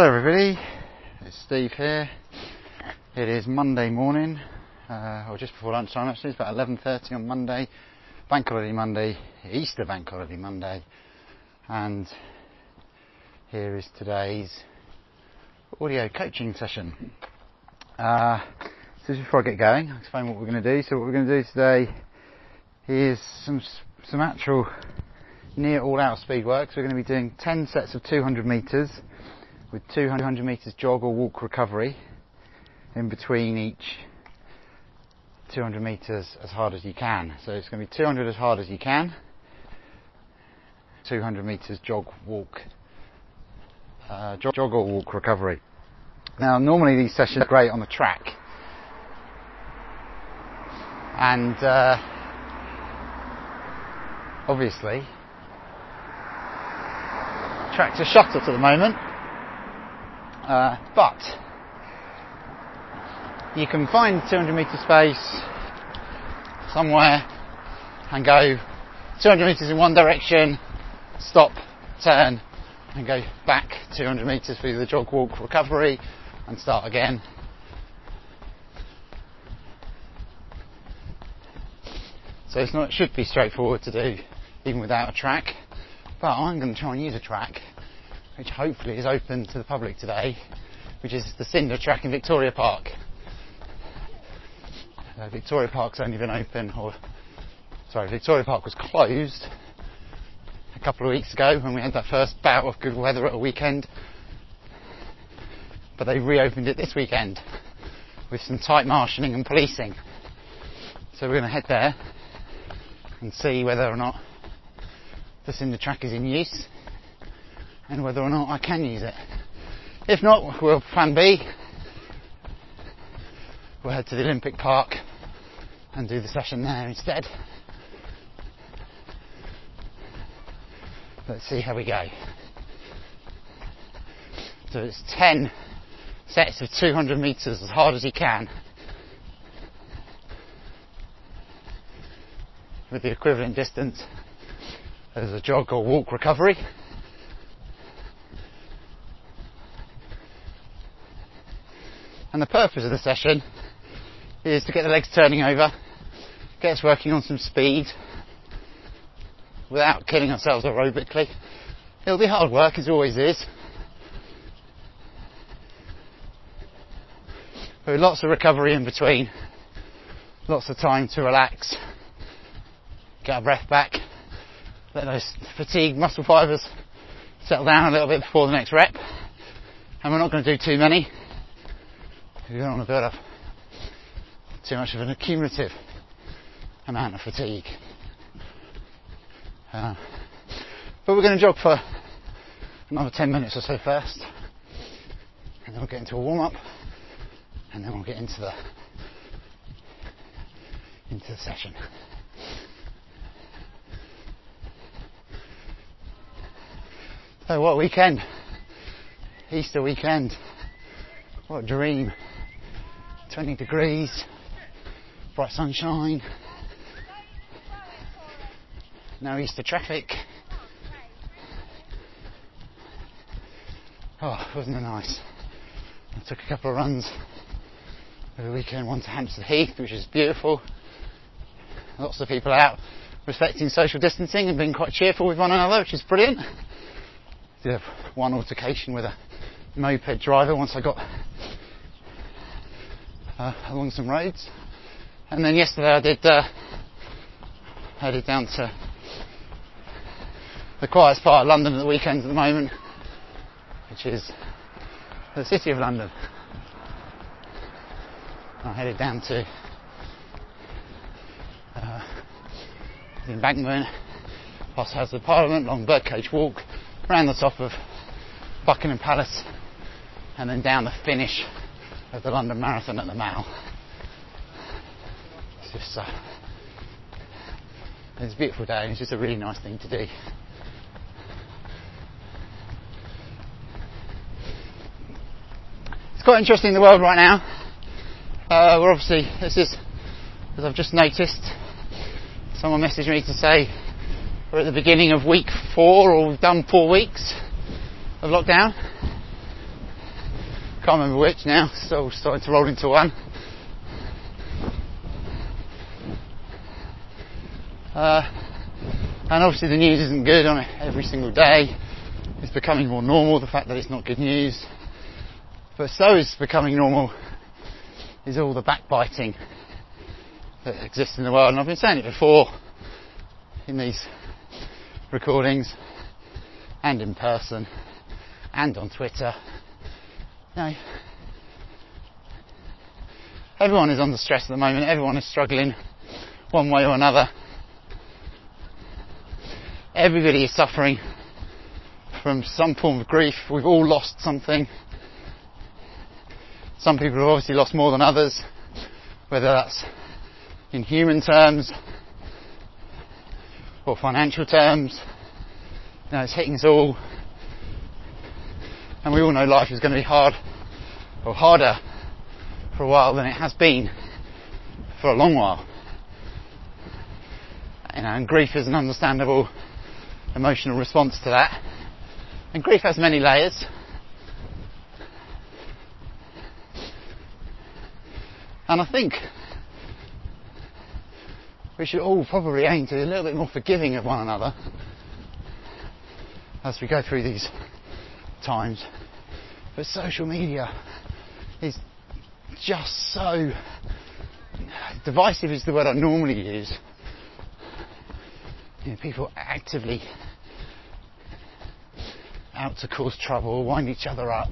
Hello everybody, it's Steve here. It is Monday morning, uh, or just before lunchtime actually, it's about 11.30 on Monday, Bank Holiday Monday, Easter Bank Holiday Monday, and here is today's audio coaching session. Uh, so just before I get going, I'll explain what we're going to do. So what we're going to do today is some, some actual near all out speed work. So we're going to be doing 10 sets of 200 metres with 200 metres jog or walk recovery in between each 200 metres as hard as you can. So it's going to be 200 as hard as you can, 200 metres jog, walk, uh, jog, jog or walk recovery. Now normally these sessions are great on the track and uh, obviously tracks are shut at the moment uh, but you can find 200 metre space somewhere and go 200 metres in one direction, stop, turn, and go back 200 metres through the jog walk recovery and start again. So it's not, it should be straightforward to do even without a track, but I'm going to try and use a track which hopefully is open to the public today, which is the Cinder track in Victoria Park. Uh, Victoria Park's only been open, or sorry, Victoria Park was closed a couple of weeks ago when we had that first bout of good weather at a weekend. But they reopened it this weekend with some tight marshalling and policing. So we're going to head there and see whether or not the cinder track is in use and whether or not I can use it. If not, we'll plan B. We'll head to the Olympic Park and do the session there instead. Let's see how we go. So it's 10 sets of 200 metres as hard as you can. With the equivalent distance as a jog or walk recovery. And the purpose of the session is to get the legs turning over, get us working on some speed without killing ourselves aerobically. It'll be hard work, as always is. But lots of recovery in between, lots of time to relax, get our breath back, let those fatigued muscle fibres settle down a little bit before the next rep. And we're not going to do too many you don't want to build up too much of an accumulative amount of fatigue. Uh, but we're going to jog for another 10 minutes or so first, and then we'll get into a warm up, and then we'll get into the into the session. So what weekend? Easter weekend. What a dream. 20 degrees, bright sunshine, no Easter traffic. Oh, wasn't it nice? I took a couple of runs over the weekend, one to Hampstead Heath, which is beautiful. Lots of people out respecting social distancing and being quite cheerful with one another, which is brilliant. Did have one altercation with a moped driver once I got uh, along some roads. And then yesterday I did uh, headed down to the quietest part of London at the weekends at the moment, which is the City of London. I headed down to uh, the embankment, past House of Parliament, long Birdcage Walk, around the top of Buckingham Palace, and then down the finish of the London Marathon at the Mall. It's just uh, it's a beautiful day and it's just a really nice thing to do. It's quite interesting in the world right now. Uh, we're obviously, this is, as I've just noticed, someone messaged me to say we're at the beginning of week four or we've done four weeks of lockdown. Can't remember which now. Still starting to roll into one. Uh, and obviously the news isn't good on it every single day. It's becoming more normal, the fact that it's not good news. But so is becoming normal is all the backbiting that exists in the world. And I've been saying it before in these recordings and in person and on Twitter. You know, everyone is under stress at the moment. Everyone is struggling one way or another. Everybody is suffering from some form of grief. We've all lost something. Some people have obviously lost more than others, whether that's in human terms or financial terms. You know, it's hitting us all. And we all know life is going to be hard or harder for a while than it has been for a long while. You know, and grief is an understandable emotional response to that. And grief has many layers. And I think we should all probably aim to be a little bit more forgiving of one another as we go through these times. But social media is just so divisive is the word I normally use. You know, people actively out to cause trouble, wind each other up.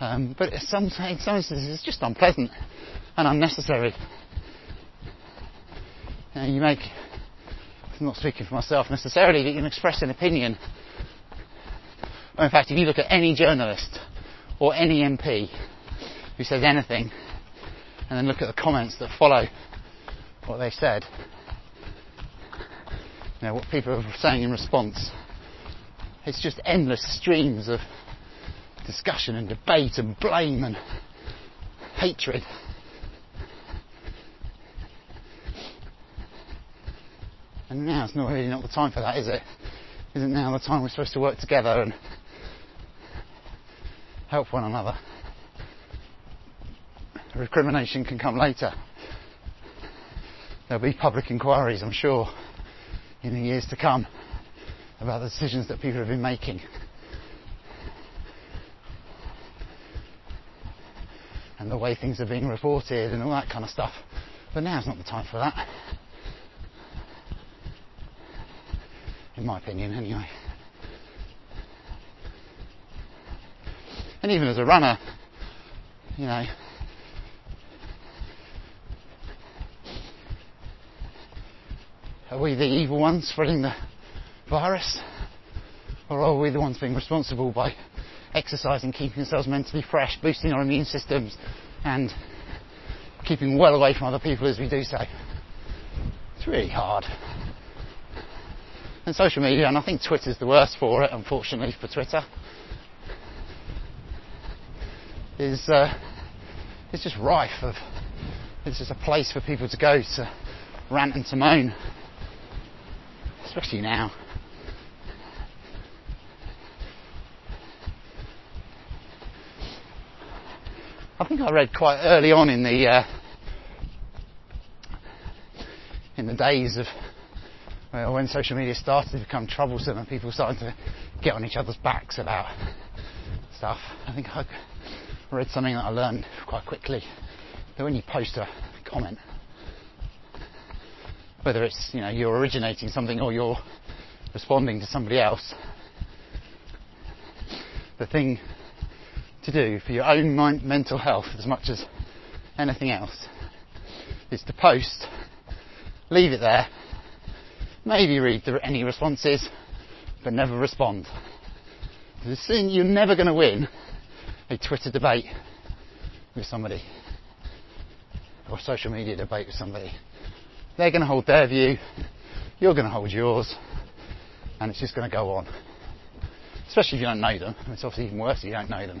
Um, but in some, in some instances, it's just unpleasant and unnecessary. You, know, you make, I'm not speaking for myself necessarily, but you can express an opinion. In fact, if you look at any journalist or any MP who says anything, and then look at the comments that follow what they said, you know, what people are saying in response, it's just endless streams of discussion and debate and blame and hatred. And now it's not really not the time for that, is it? Isn't now the time we're supposed to work together and help one another? Recrimination can come later. There'll be public inquiries, I'm sure, in the years to come about the decisions that people have been making. and the way things are being reported and all that kind of stuff. But now's not the time for that. In my opinion, anyway. And even as a runner, you know, are we the evil ones spreading the virus? Or are we the ones being responsible by exercising, keeping ourselves mentally fresh, boosting our immune systems, and keeping well away from other people as we do so. It's really hard. And social media, and I think Twitter's the worst for it, unfortunately, for Twitter, is uh, it's just rife of it's just a place for people to go to rant and to moan, especially now. I think I read quite early on in the uh, in the days of well, when social media started to become troublesome and people started to get on each other's backs about stuff. I think I read something that I learned quite quickly that when you post a comment, whether it's you know you're originating something or you're responding to somebody else, the thing to do for your own mind, mental health as much as anything else is to post, leave it there, maybe read any responses, but never respond. Because soon you're never going to win a Twitter debate with somebody or a social media debate with somebody. They're going to hold their view, you're going to hold yours, and it's just going to go on. Especially if you don't know them. It's obviously even worse if you don't know them.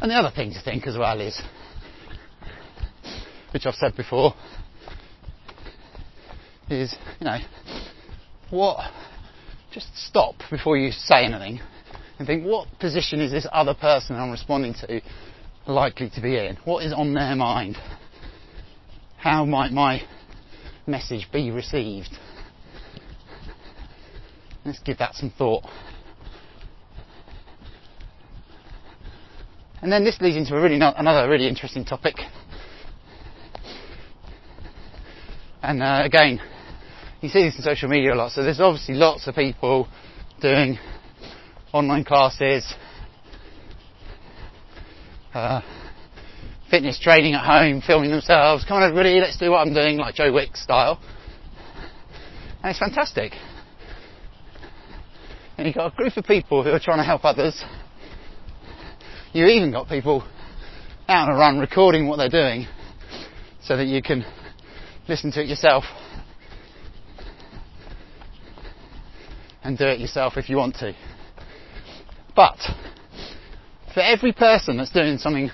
And the other thing to think as well is, which I've said before, is, you know, what, just stop before you say anything and think, what position is this other person I'm responding to likely to be in? What is on their mind? How might my message be received? Let's give that some thought. And then this leads into a really not, another really interesting topic. And uh, again, you see this in social media a lot. So there's obviously lots of people doing online classes, uh, fitness training at home, filming themselves. Come on, everybody, let's do what I'm doing, like Joe Wicks style. And it's fantastic. And you've got a group of people who are trying to help others you even got people out on a run recording what they're doing so that you can listen to it yourself and do it yourself if you want to. But for every person that's doing something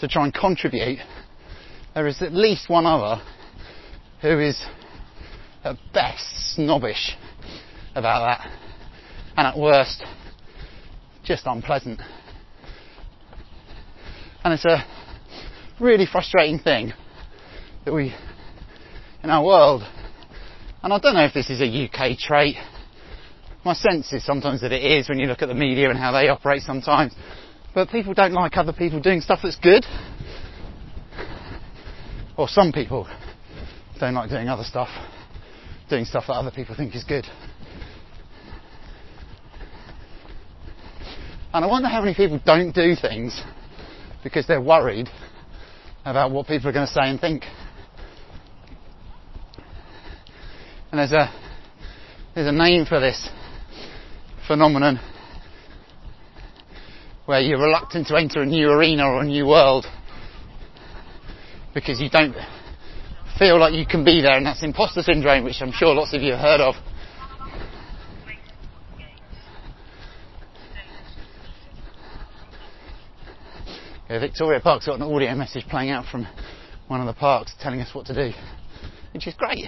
to try and contribute, there is at least one other who is at best snobbish about that and at worst just unpleasant. And it's a really frustrating thing that we, in our world, and I don't know if this is a UK trait. My sense is sometimes that it is when you look at the media and how they operate sometimes. But people don't like other people doing stuff that's good. Or some people don't like doing other stuff, doing stuff that other people think is good. And I wonder how many people don't do things because they're worried about what people are going to say and think. And there's a there's a name for this phenomenon where you're reluctant to enter a new arena or a new world because you don't feel like you can be there, and that's imposter syndrome, which I'm sure lots of you have heard of. Yeah, Victoria Park's got an audio message playing out from one of the parks telling us what to do, which is great.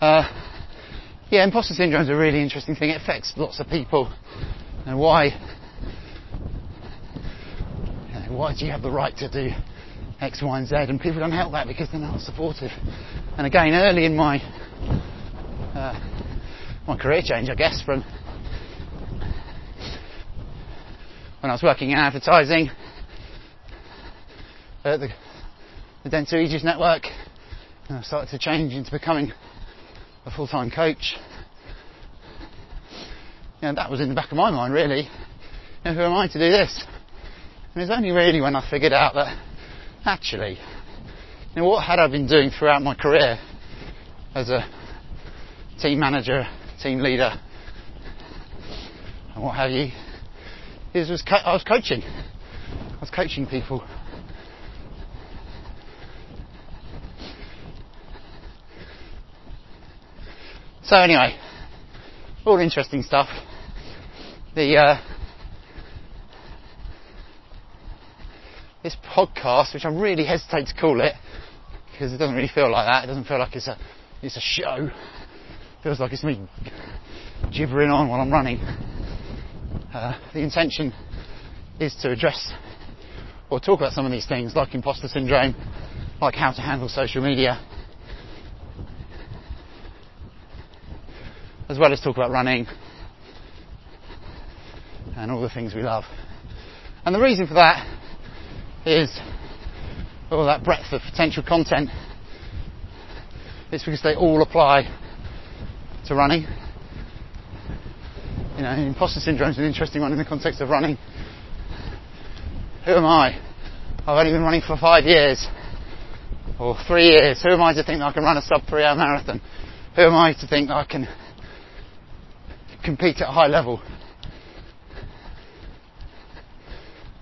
Uh, yeah, imposter syndrome is a really interesting thing. It affects lots of people. And why? You know, why do you have the right to do X, Y, and Z? And people don't help that because they're not supportive. And again, early in my uh, my career change, I guess, from when I was working in advertising at the, the Dentsu Aegis Network. And I started to change into becoming a full-time coach. Know, that was in the back of my mind really. You know, who am I to do this? And it was only really when I figured out that actually, you know, what had I been doing throughout my career as a team manager, team leader, and what have you, is was co- I was coaching. I was coaching people. So anyway, all interesting stuff. The uh, this podcast, which I really hesitate to call it, because it doesn't really feel like that. It doesn't feel like it's a it's a show. It feels like it's me gibbering on while I'm running. Uh, the intention is to address or talk about some of these things like imposter syndrome, like how to handle social media, as well as talk about running and all the things we love. And the reason for that is all that breadth of potential content. It's because they all apply to running you know, imposter syndrome is an interesting one in the context of running. Who am I? I've only been running for five years or three years. Who am I to think that I can run a sub three hour marathon? Who am I to think that I can compete at a high level?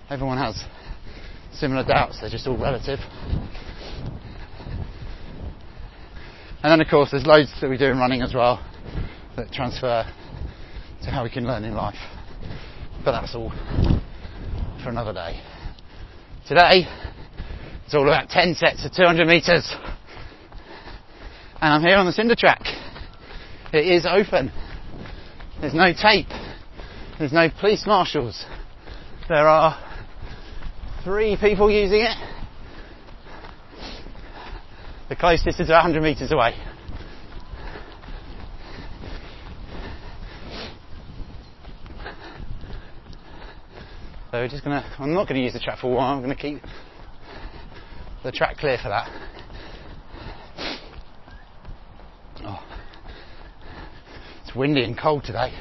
Everyone has similar doubts, they're just all relative. And then of course there's loads that we do in running as well that transfer to how we can learn in life. But that's all for another day. Today, it's all about 10 sets of 200 metres. And I'm here on the cinder track. It is open. There's no tape. There's no police marshals. There are three people using it. The closest is 100 metres away. So we're just gonna, I'm not gonna use the track for a while, I'm gonna keep the track clear for that. Oh. It's windy and cold today.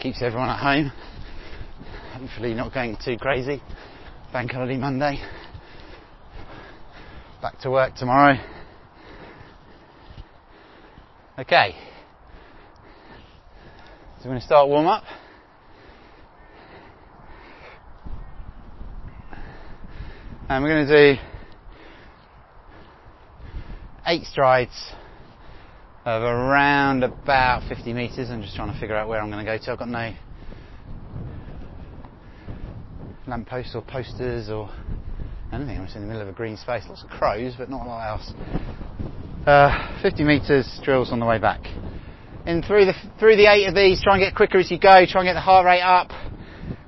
Keeps everyone at home. Hopefully not going too crazy. Bank holiday Monday. Back to work tomorrow. Okay. So we're going to start warm up. And we're going to do eight strides of around about 50 metres. I'm just trying to figure out where I'm going to go to. I've got no lampposts or posters or anything. I'm just in the middle of a green space. Lots of crows, but not a lot else. Uh, 50 metres drills on the way back and through the through the eight of these, try and get quicker as you go. Try and get the heart rate up.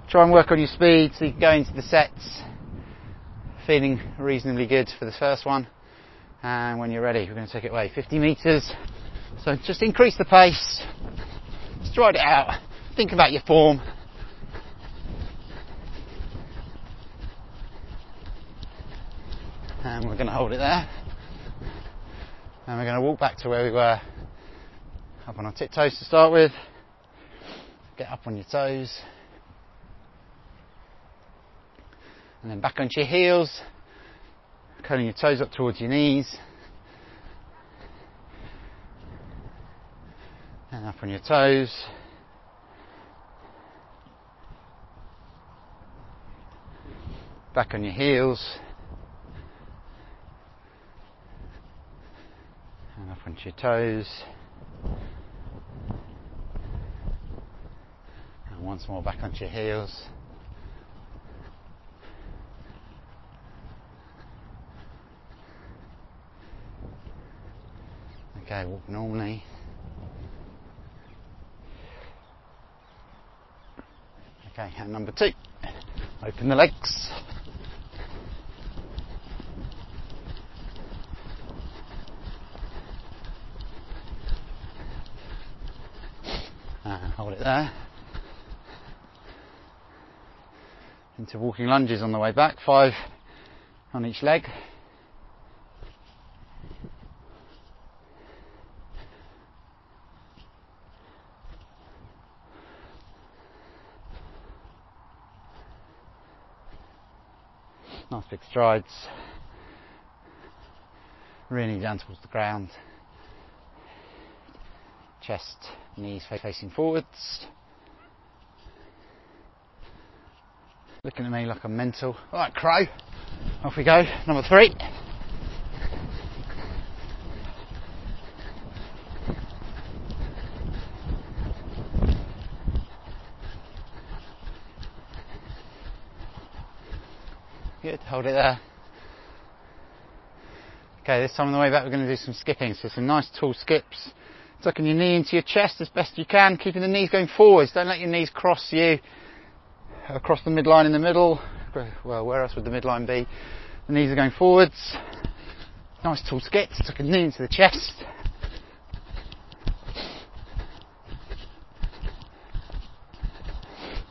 Try and work on your speed so you go into the sets feeling reasonably good for the first one. And when you're ready, we're going to take it away. 50 meters. So just increase the pace. Stride it out. Think about your form. And we're going to hold it there. And we're going to walk back to where we were up on our tiptoes to start with. Get up on your toes. And then back onto your heels. Curling your toes up towards your knees. And up on your toes. Back on your heels. And up onto your toes. And once more back onto your heels. Eh? Okay, walk normally. Okay, and number two, open the legs. And hold it there. into walking lunges on the way back, five on each leg. Nice big strides, really down towards the ground, chest, knees facing forwards. Looking at me like I'm mental. Alright, crow. Off we go. Number three. Good, hold it there. Okay, this time on the way back we're going to do some skipping. So some nice tall skips. Tucking your knee into your chest as best you can, keeping the knees going forwards. Don't let your knees cross you across the midline in the middle. Well, where else would the midline be? The knees are going forwards. Nice tall skips, tuck a knee into the chest.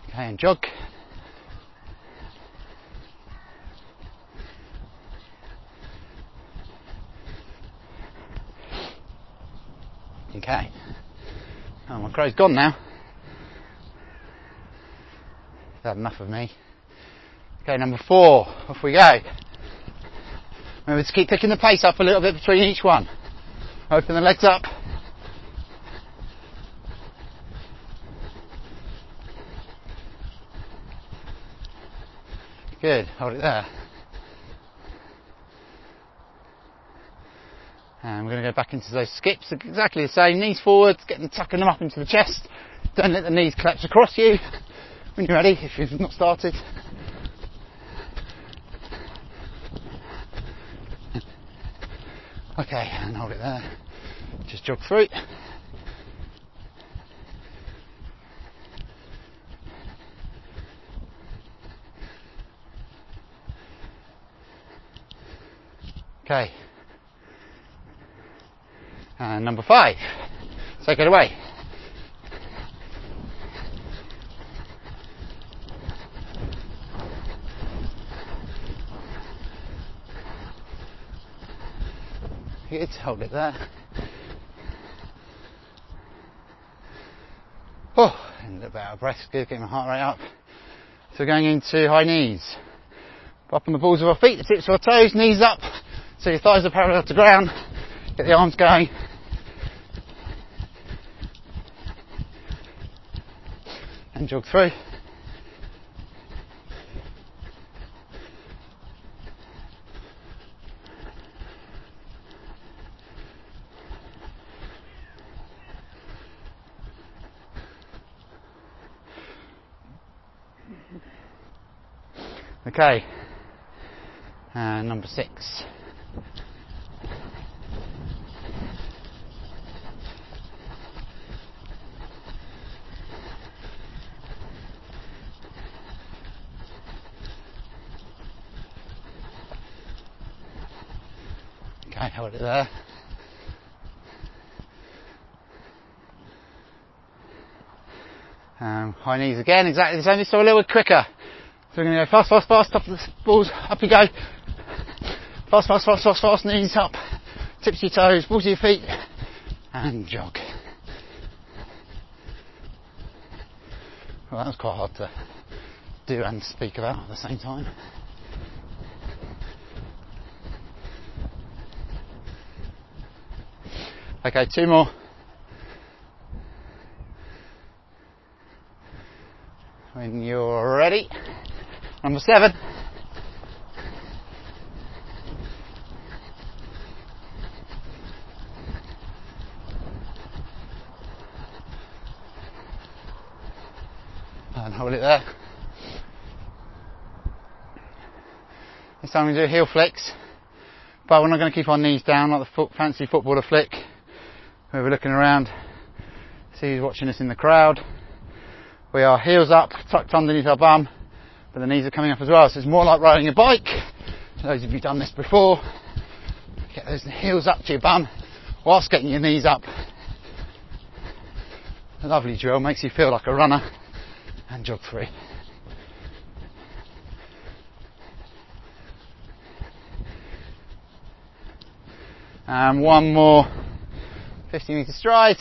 Okay, and jog. Okay. Oh, my crow's gone now. Had enough of me. Okay, number four. Off we go. Remember to keep picking the pace up a little bit between each one. Open the legs up. Good, hold it there. And we're going to go back into those skips, exactly the same, knees forward, getting tucking them up into the chest. Don't let the knees collapse across you when you're ready, if you've not started. Okay, and hold it there. Just jog through. Okay. And number five. Take it away. Good, hold it there. Oh, and a little bit out of breath, getting my heart rate up. So we're going into high knees. On the balls of our feet, the tips of our toes, knees up, so your thighs are parallel to the ground. Get the arms going. And jog through. Okay, and number six. Okay, hold it there. Um, high knees again, exactly the same, just a little bit quicker. So we're going to go fast, fast, fast, top of the balls, up you go. Fast, fast, fast, fast, fast, knees up, tips your toes, balls of your feet, and jog. Well, that was quite hard to do and speak about at the same time. Okay, two more. When you're ready. Number seven. And hold it there. This time we do a heel flicks, but we're not going to keep our knees down like the fancy footballer flick, we're looking around, see who's watching us in the crowd. We are heels up, tucked underneath our bum, but the knees are coming up as well. So it's more like riding a bike. For those of you done this before, get those heels up to your bum whilst getting your knees up. A lovely drill, makes you feel like a runner and jog through. And one more 50 metre stride.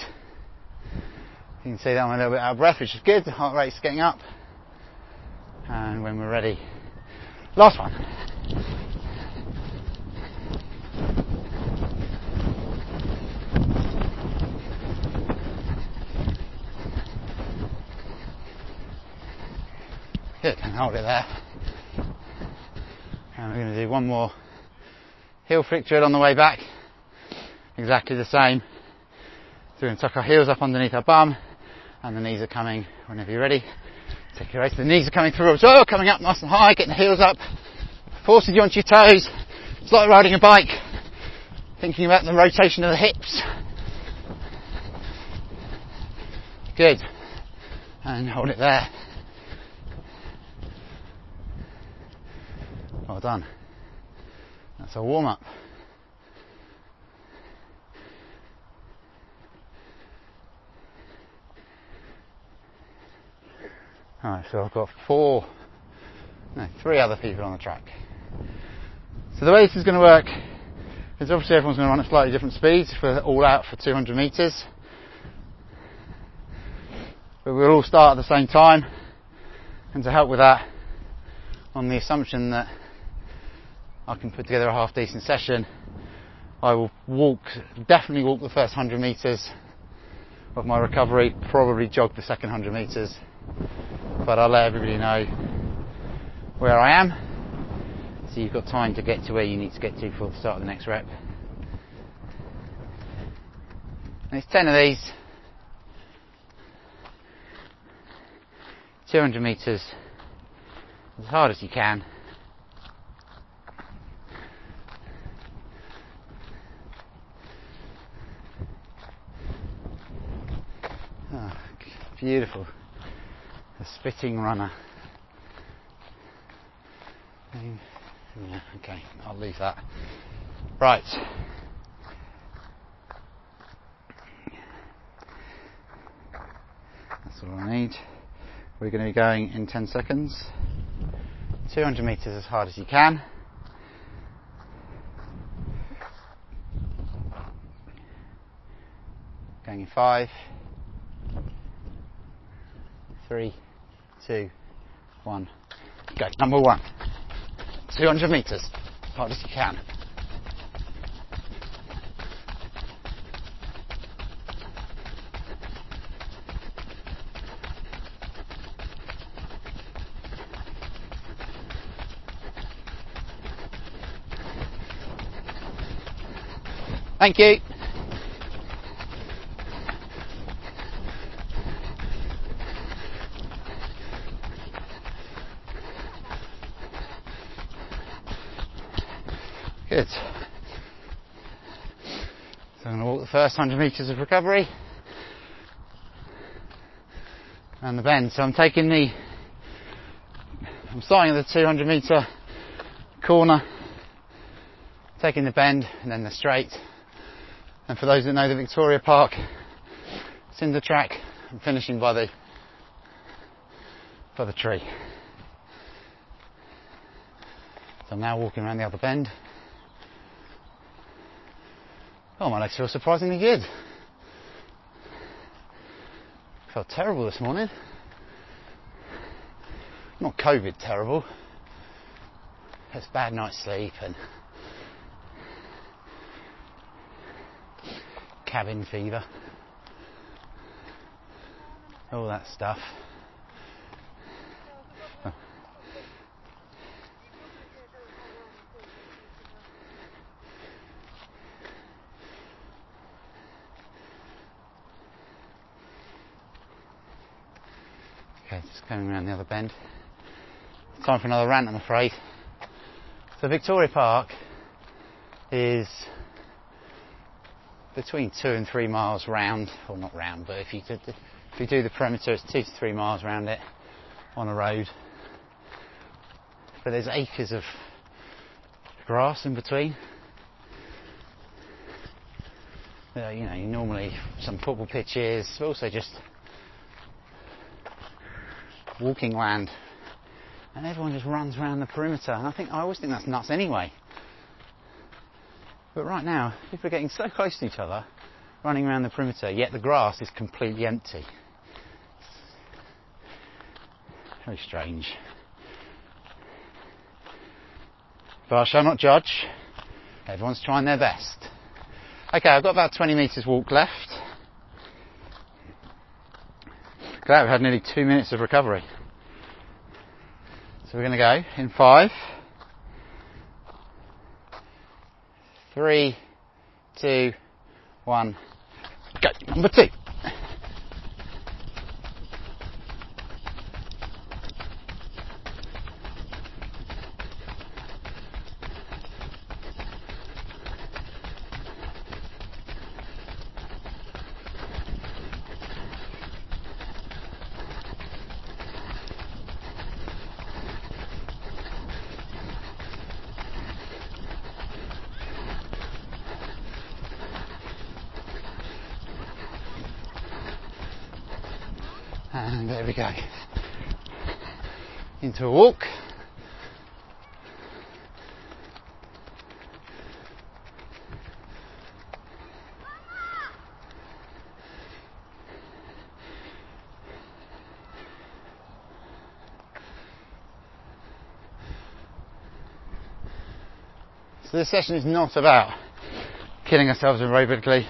You can see that I'm a little bit out of breath, which is good. The heart rate's getting up. And when we're ready, last one. Good, and hold it there. And we're going to do one more heel flick drill on the way back. Exactly the same. Going to tuck our heels up underneath our bum and the knees are coming whenever you're ready. Take your race. The knees are coming through as well, coming up nice and high, getting the heels up, forcing you onto your toes. It's like riding a bike, thinking about the rotation of the hips. Good. And hold it there. Well done. That's a warm up. Alright, so I've got four, no, three other people on the track. So the way this is going to work is obviously everyone's going to run at slightly different speeds for all out for 200 metres. But we'll all start at the same time. And to help with that, on the assumption that I can put together a half decent session, I will walk, definitely walk the first 100 metres of my recovery, probably jog the second 100 metres but I'll let everybody know where I am so you've got time to get to where you need to get to for the start of the next rep. It's 10 of these, 200 metres as hard as you can. Ah, beautiful. The spitting runner. Okay, I'll leave that. Right. That's all I need. We're going to be going in 10 seconds. 200 metres as hard as you can. Going in five, three, two, one. Go. Number one. 200 metres. As hard as you can. Thank you. Good. So I'm going to walk the first 100 metres of recovery and the bend. So I'm taking the, I'm starting at the 200 metre corner, taking the bend and then the straight. And for those that know the Victoria Park cinder track, I'm finishing by the, by the tree. So I'm now walking around the other bend. Oh, my legs feel surprisingly good. Felt terrible this morning. Not COVID terrible. It's bad night's sleep and cabin fever. All that stuff. Okay, just coming around the other bend. Time for another rant, I'm afraid. So Victoria Park is between two and three miles round, or not round, but if you if you do the perimeter, it's two to three miles round it on a road. But there's acres of grass in between. Uh, you know, normally some football pitches, also just walking land, and everyone just runs around the perimeter. And I think I always think that's nuts anyway. But right now, people are getting so close to each other, running around the perimeter, yet the grass is completely empty. Very strange. But I shall not judge. Everyone's trying their best. Okay, I've got about 20 metres walk left. Glad we've had nearly two minutes of recovery. So we're going to go in five, three, two, one, go. Number two. And there we go. Into a walk. So this session is not about killing ourselves aerobically.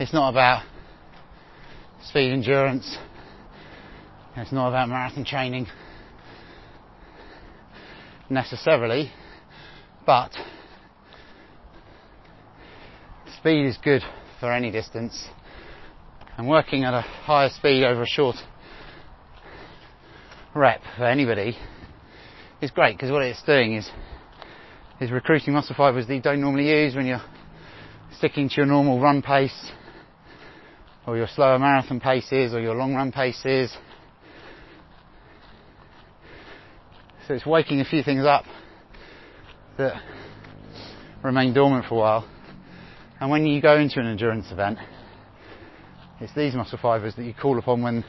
It's not about speed endurance. It's not about marathon training necessarily, but speed is good for any distance. And working at a higher speed over a short rep for anybody is great because what it's doing is is recruiting muscle fibers that you don't normally use when you're sticking to your normal run pace or your slower marathon paces or your long run paces. So it's waking a few things up that remain dormant for a while. And when you go into an endurance event, it's these muscle fibers that you call upon when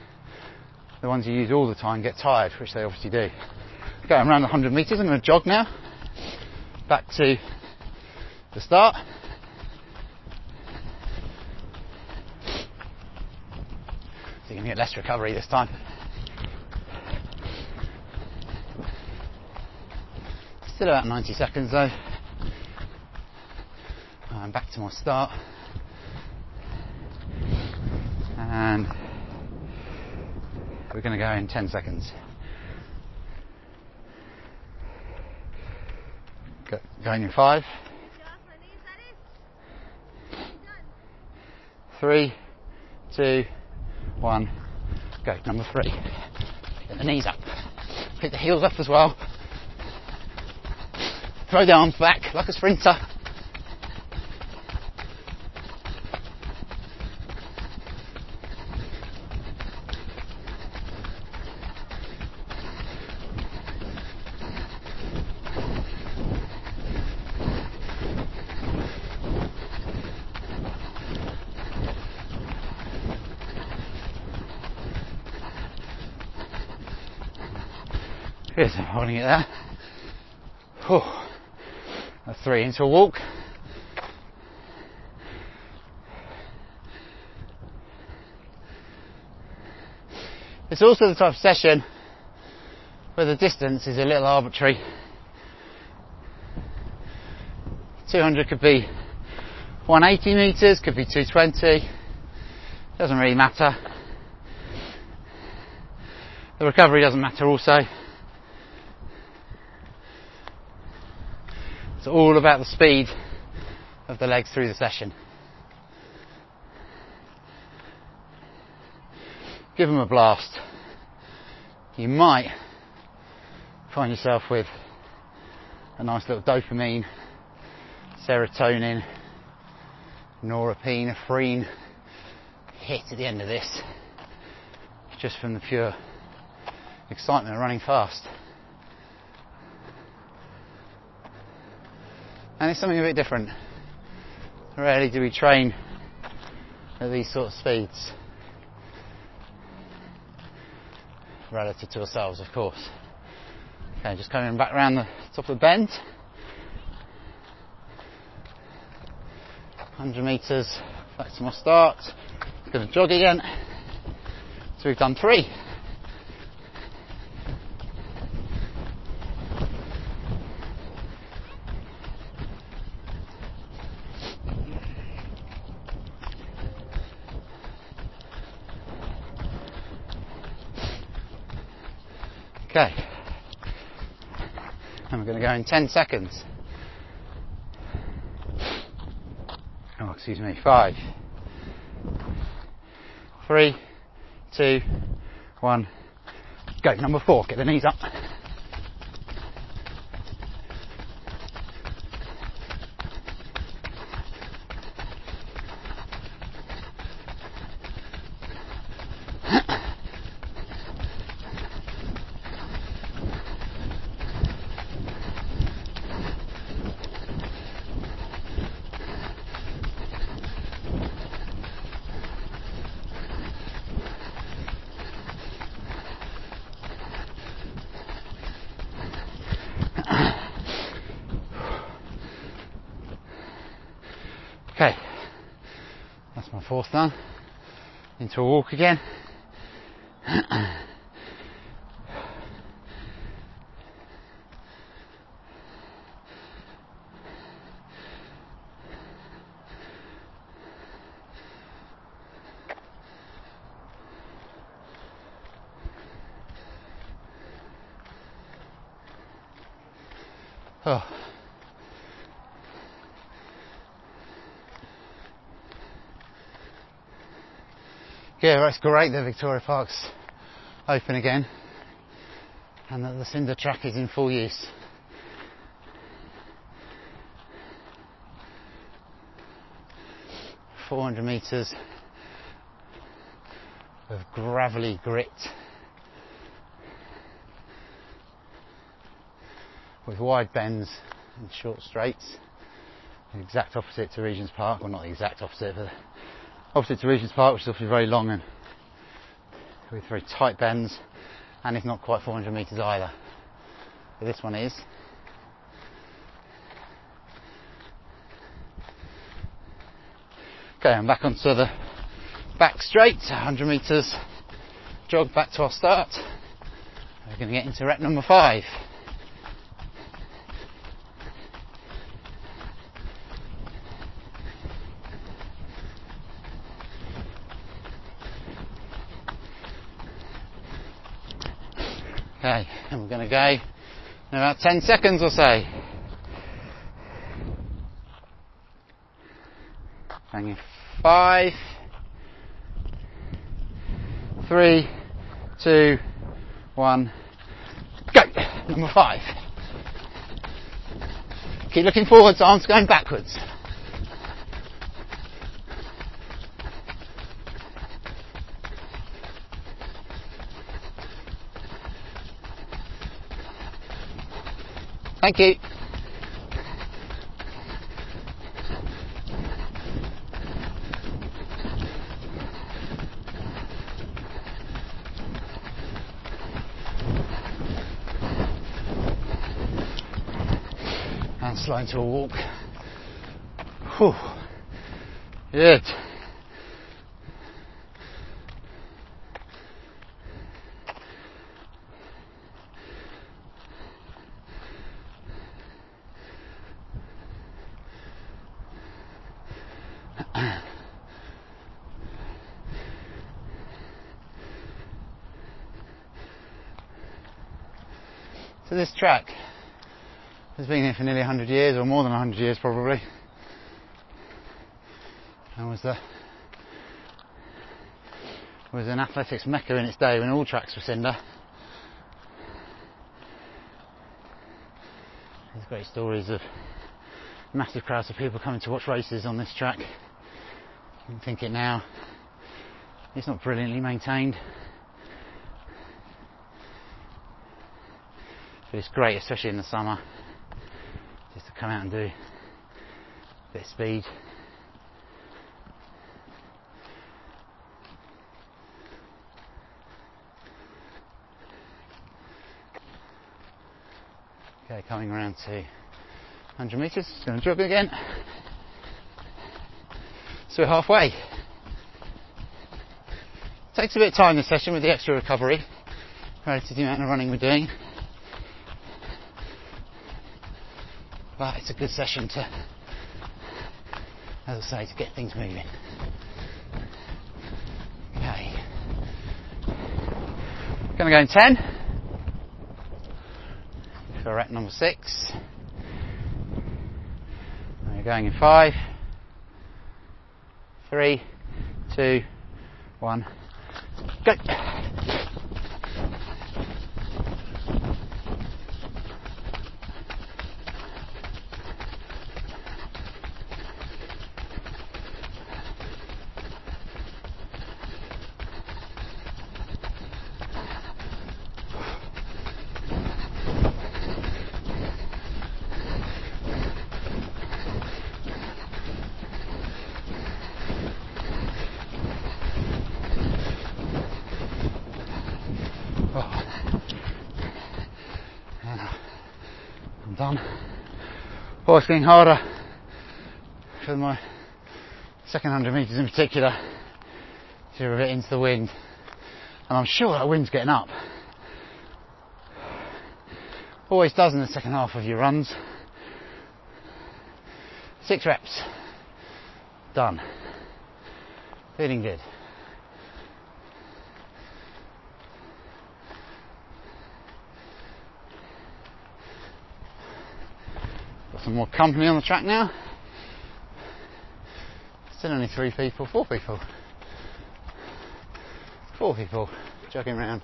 the ones you use all the time get tired, which they obviously do. Going around 100 meters, I'm going to jog now. Back to the start. So you're going to get less recovery this time. Still about 90 seconds though. I'm back to my start. And we're going to go in 10 seconds. Go, going in five, three, two, one, go. Number three. Get the knees up. Pick the heels up as well. Throw the arms back like a sprinter. Good, I'm holding it there. Whew. Three into a walk. It's also the type of session where the distance is a little arbitrary. 200 could be 180 metres, could be 220. Doesn't really matter. The recovery doesn't matter also. It's all about the speed of the legs through the session. Give them a blast. You might find yourself with a nice little dopamine, serotonin, norepinephrine hit at the end of this, just from the pure excitement of running fast. And it's something a bit different. Rarely do we train at these sort of speeds. Relative to ourselves, of course. Okay, just coming back around the top of the bend. 100 metres back to my start. Gonna jog again. So we've done three. Okay. We're going to go in 10 seconds. Oh, excuse me. Five, three, two, one, go. Number four, get the knees up. Okay, my done. Into a walk again. oh. Yeah, that's great that Victoria Park's open again and that the cinder track is in full use. Four hundred metres of gravelly grit with wide bends and short straights. The exact opposite to Regent's Park, well not the exact opposite, but opposite to Regent's Park, which is obviously very long and with very tight bends, and it's not quite 400 metres either. But this one is. Okay, I'm back onto the back straight, 100 metres jog back to our start. We're going to get into rep number five. Okay, and we're going to go in about 10 seconds or so. Hanging five, three, two, one, go. Number five. Keep looking forwards, arms going backwards. Thank you. And slide into a walk. Whew. Good. So this track has been here for nearly 100 years, or more than 100 years probably. And was the was an athletics mecca in its day when all tracks were cinder. There's great stories of massive crowds of people coming to watch races on this track. You think it now. It's not brilliantly maintained. But it's great, especially in the summer, just to come out and do a bit of speed. Okay, coming around to 100 metres, going to jog again. So we're halfway. Takes a bit of time this session with the extra recovery relative to the amount of running we're doing. But it's a good session to, as I say, to get things moving. Okay. Gonna go in 10. For rep number 6. And you're going in 5, 3, 2, 1, go! Getting harder for my second 100 metres in particular. to a into the wind. And I'm sure that wind's getting up. Always does in the second half of your runs. Six reps. Done. Feeling good. Some more company on the track now. Still only three people, four people. Four people jogging around.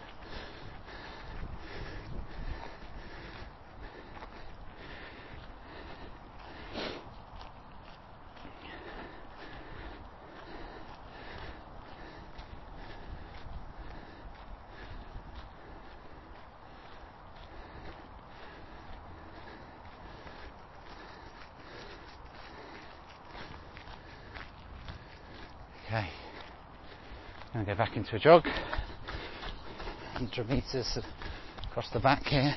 Okay. Gonna go back into a jog. 100 metres across the back here.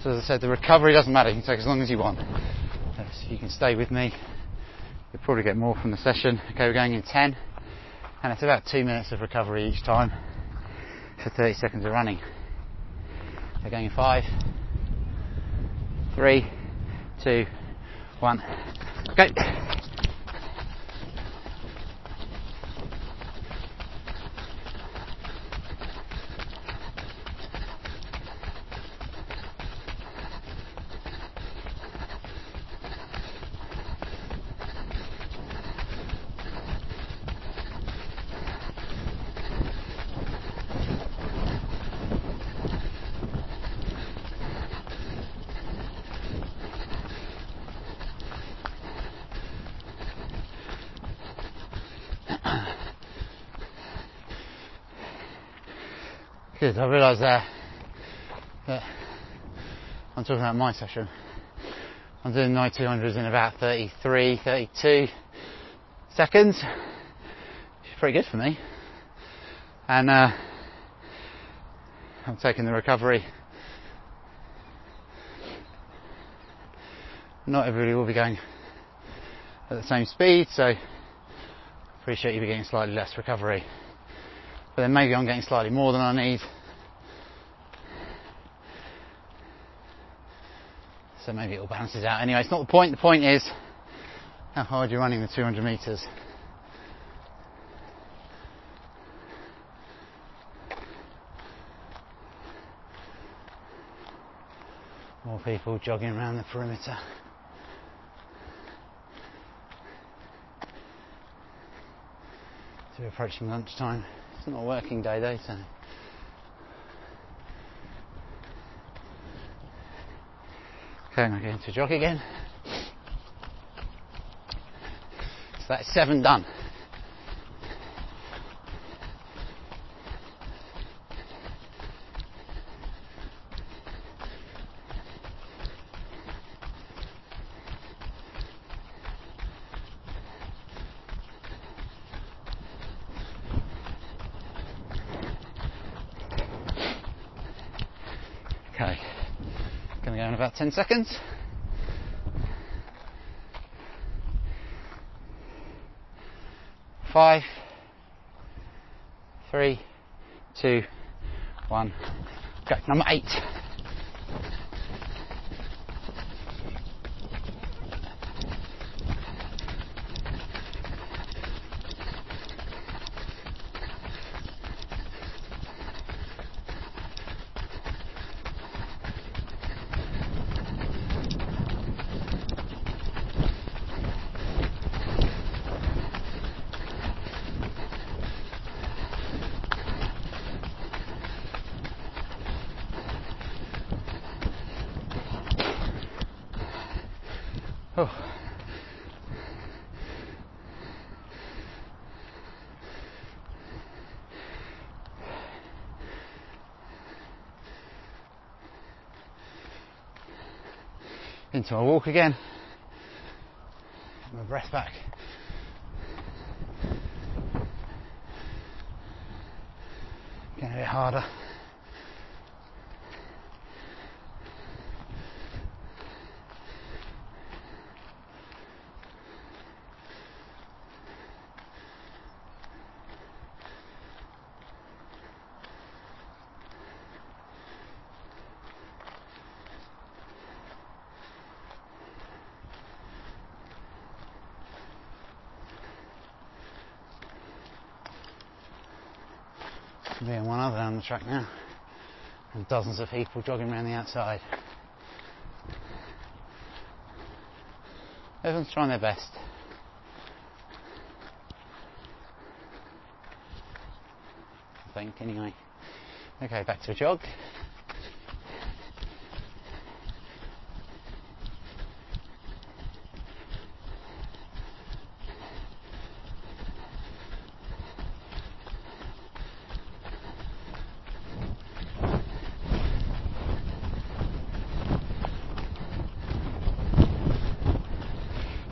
So as I said, the recovery doesn't matter. You can take as long as you want. So you can stay with me. Probably get more from the session. Okay, we're going in 10, and it's about two minutes of recovery each time for 30 seconds of running. So going in five, three, two, one, go. Good, I realised there that I'm talking about my session. I'm doing 9200s in about 33, 32 seconds, which is pretty good for me. And uh, I'm taking the recovery. Not everybody will be going at the same speed, so I appreciate you be getting slightly less recovery but then maybe I'm getting slightly more than I need. So maybe it all balances out. Anyway, it's not the point. The point is how hard you're running the 200 meters. More people jogging around the perimeter. So we're approaching lunchtime. It's not a working day though, so. I'm going to jog again. So that's seven done. Okay, gonna go in about 10 seconds. Five, three, two, one, go. Number eight. Oh. Into my walk again. My breath back. Getting a bit harder. Me and one other down the track now, and dozens of people jogging around the outside. Everyone's trying their best. I think, anyway. Okay, back to a jog.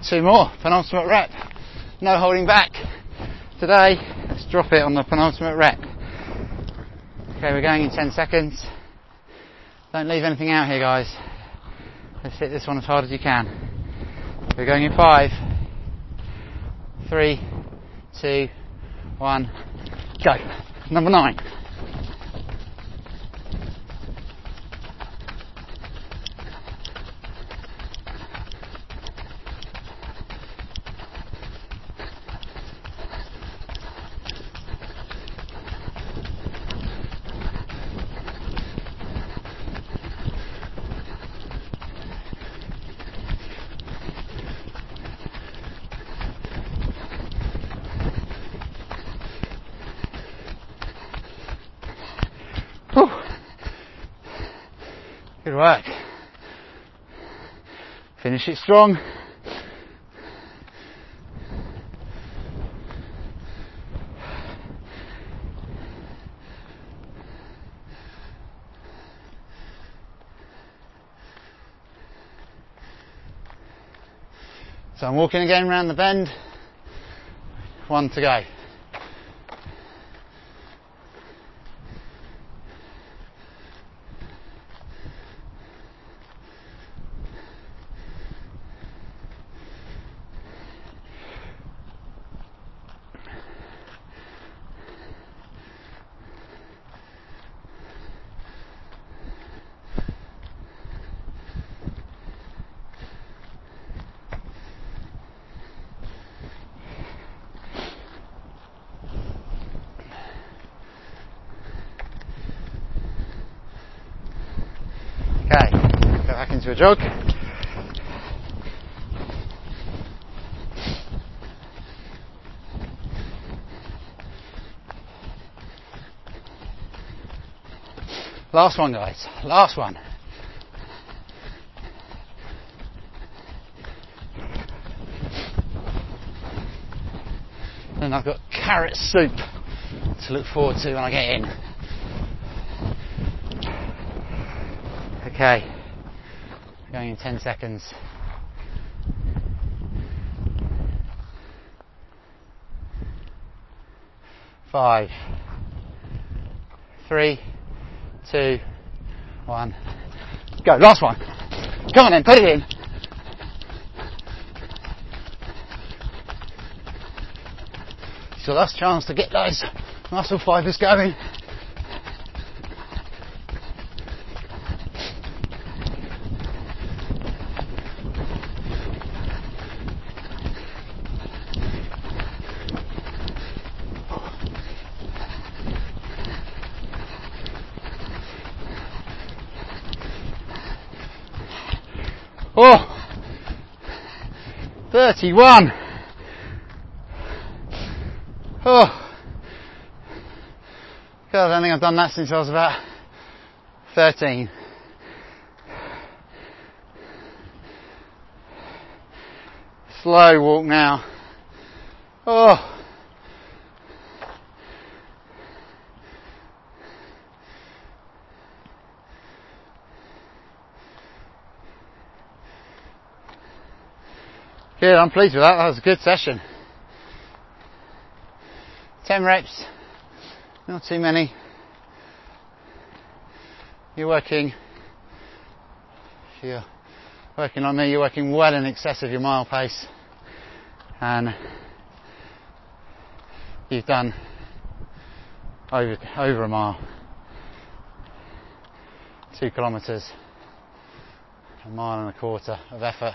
Two more, penultimate rep. No holding back. Today, let's drop it on the penultimate rep. Okay, we're going in 10 seconds. Don't leave anything out here, guys. Let's hit this one as hard as you can. We're going in five, three, two, one, go. Number nine. Work. Finish it strong. So I'm walking again around the bend. One to go. Okay, go jog. Last one, guys. Last one. Then I've got carrot soup to look forward to when I get in. Okay, going in 10 seconds. Five, three, two, one, go. Last one. Come on then, put it in. It's your last chance to get those muscle fibers going. Oh, 31. Oh, God, I don't think I've done that since I was about 13. Slow walk now. Oh. Good, I'm pleased with that. That was a good session. 10 reps, not too many. You're working, if you're working on me, you're working well in excess of your mile pace. And you've done over, over a mile. Two kilometres, a mile and a quarter of effort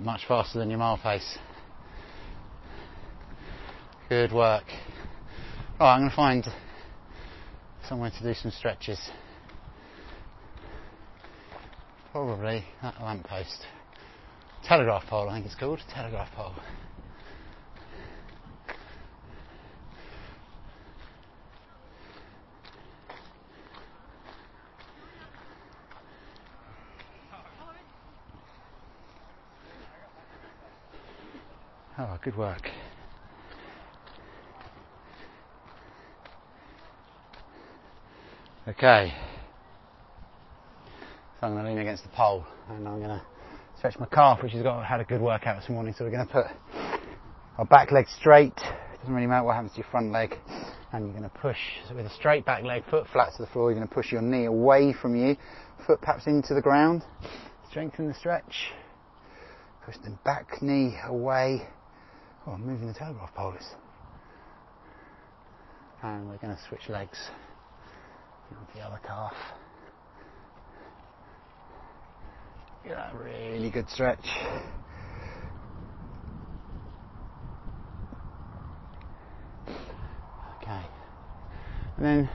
much faster than your mile pace. Good work. Right, I'm going to find somewhere to do some stretches. Probably that lamppost. Telegraph pole, I think it's called. Telegraph pole. Oh, good work. Okay. So I'm going to lean against the pole and I'm going to stretch my calf, which has got had a good workout this morning. So we're going to put our back leg straight. Doesn't really matter what happens to your front leg. And you're going to push so with a straight back leg, foot flat to the floor. You're going to push your knee away from you, foot perhaps into the ground. Strengthen the stretch. Push the back knee away. Oh, I'm moving the telegraph poles. And we're going to switch legs onto the other calf. Get that really good stretch. Okay. And then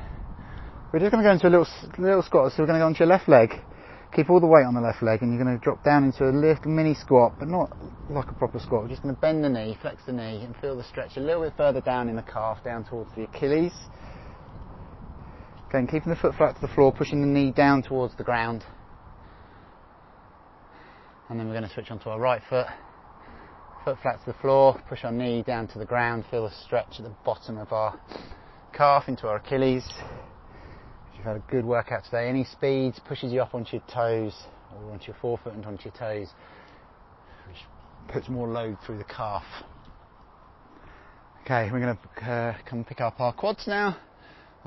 we're just going to go into a little little squat. So we're going to go onto your left leg. Keep all the weight on the left leg, and you're going to drop down into a little mini squat, but not like a proper squat. We're just going to bend the knee, flex the knee, and feel the stretch a little bit further down in the calf, down towards the Achilles. Again, keeping the foot flat to the floor, pushing the knee down towards the ground. And then we're going to switch onto our right foot. Foot flat to the floor, push our knee down to the ground, feel the stretch at the bottom of our calf into our Achilles. You've had a good workout today. Any speeds pushes you up onto your toes or onto your forefoot and onto your toes, which puts more load through the calf. Okay, we're going to uh, come pick up our quads now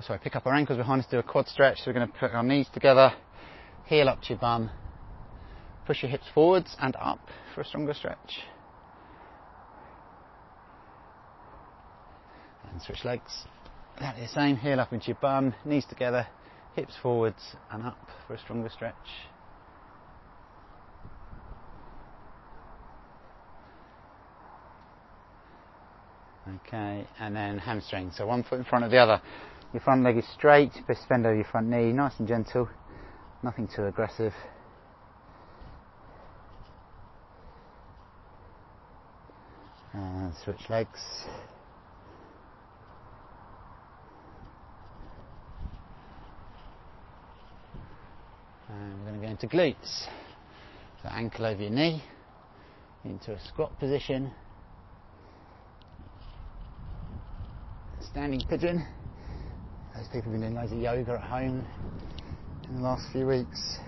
oh, sorry, pick up our ankles behind us, do a quad stretch. So we're going to put our knees together, heel up to your bum, push your hips forwards and up for a stronger stretch. And switch legs. Exactly the same, heel up into your bum, knees together, hips forwards and up for a stronger stretch. Okay, and then hamstring. So one foot in front of the other. Your front leg is straight, best bend over your front knee, nice and gentle, nothing too aggressive. And switch legs. And we're going to go into glutes. So ankle over your knee, into a squat position, standing pigeon. Those people have been doing loads of yoga at home in the last few weeks.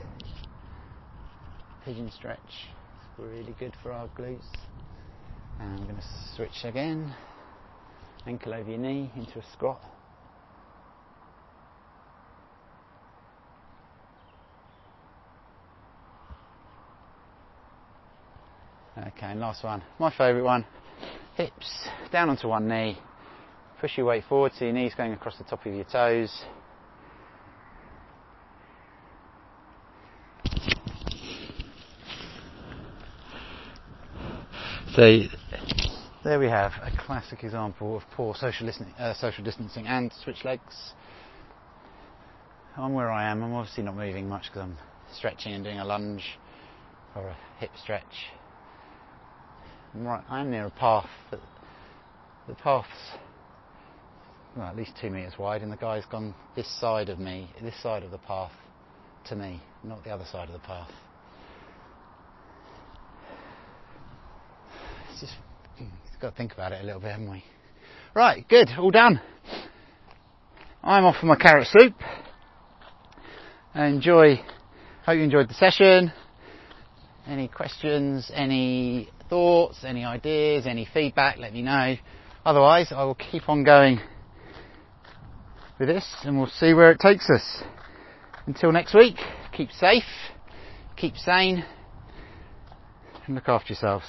Pigeon stretch, really good for our glutes. And I'm going to switch again. Ankle over your knee into a squat. Okay, last one, my favourite one. Hips down onto one knee, Push your weight forward so your knees going across the top of your toes. So there we have a classic example of poor social, uh, social distancing and switch legs. I'm where I am. I'm obviously not moving much because I'm stretching and doing a lunge or a hip stretch. I'm right. I'm near a path. the path's well, at least two metres wide, and the guy's gone this side of me, this side of the path to me, not the other side of the path. It's just, got to think about it a little bit, haven't we? Right, good, all done. I'm off for my carrot soup. enjoy, hope you enjoyed the session. Any questions, any thoughts, any ideas, any feedback, let me know. Otherwise, I will keep on going with this and we'll see where it takes us. Until next week, keep safe, keep sane, and look after yourselves.